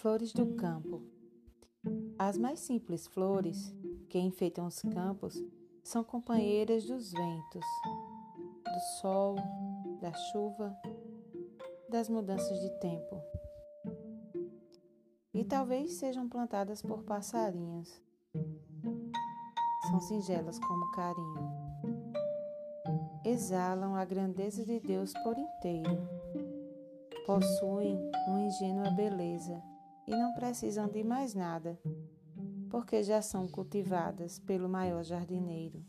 Flores do campo. As mais simples flores que enfeitam os campos são companheiras dos ventos, do sol, da chuva, das mudanças de tempo. E talvez sejam plantadas por passarinhos. São singelas como carinho. Exalam a grandeza de Deus por inteiro. Possuem uma ingênua beleza e não precisam de mais nada, porque já são cultivadas pelo maior jardineiro.